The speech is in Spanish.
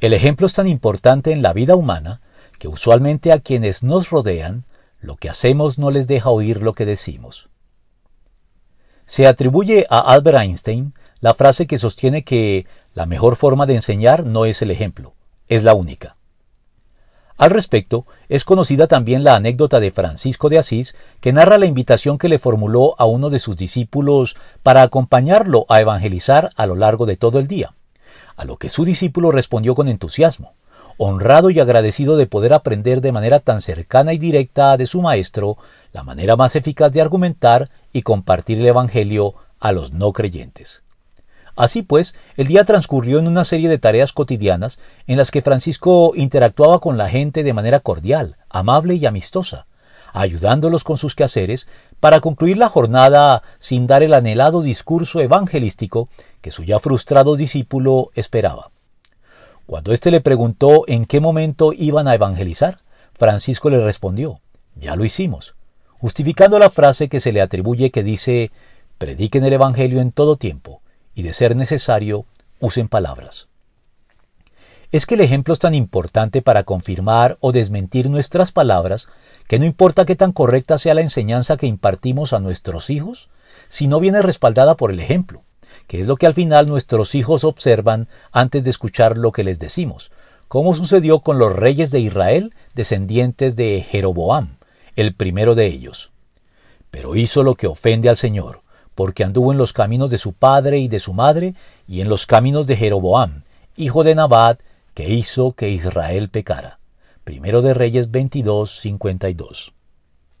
El ejemplo es tan importante en la vida humana que usualmente a quienes nos rodean, lo que hacemos no les deja oír lo que decimos. Se atribuye a Albert Einstein la frase que sostiene que la mejor forma de enseñar no es el ejemplo, es la única. Al respecto, es conocida también la anécdota de Francisco de Asís, que narra la invitación que le formuló a uno de sus discípulos para acompañarlo a evangelizar a lo largo de todo el día, a lo que su discípulo respondió con entusiasmo, honrado y agradecido de poder aprender de manera tan cercana y directa de su maestro la manera más eficaz de argumentar y compartir el Evangelio a los no creyentes. Así pues, el día transcurrió en una serie de tareas cotidianas en las que Francisco interactuaba con la gente de manera cordial, amable y amistosa, ayudándolos con sus quehaceres para concluir la jornada sin dar el anhelado discurso evangelístico que su ya frustrado discípulo esperaba. Cuando éste le preguntó en qué momento iban a evangelizar, Francisco le respondió Ya lo hicimos, justificando la frase que se le atribuye que dice Prediquen el Evangelio en todo tiempo, y de ser necesario, usen palabras. Es que el ejemplo es tan importante para confirmar o desmentir nuestras palabras que no importa qué tan correcta sea la enseñanza que impartimos a nuestros hijos, si no viene respaldada por el ejemplo, que es lo que al final nuestros hijos observan antes de escuchar lo que les decimos, como sucedió con los reyes de Israel, descendientes de Jeroboam, el primero de ellos. Pero hizo lo que ofende al Señor, porque anduvo en los caminos de su padre y de su madre, y en los caminos de Jeroboam, hijo de Nabat, que hizo que Israel pecara. Primero de Reyes 22, 52.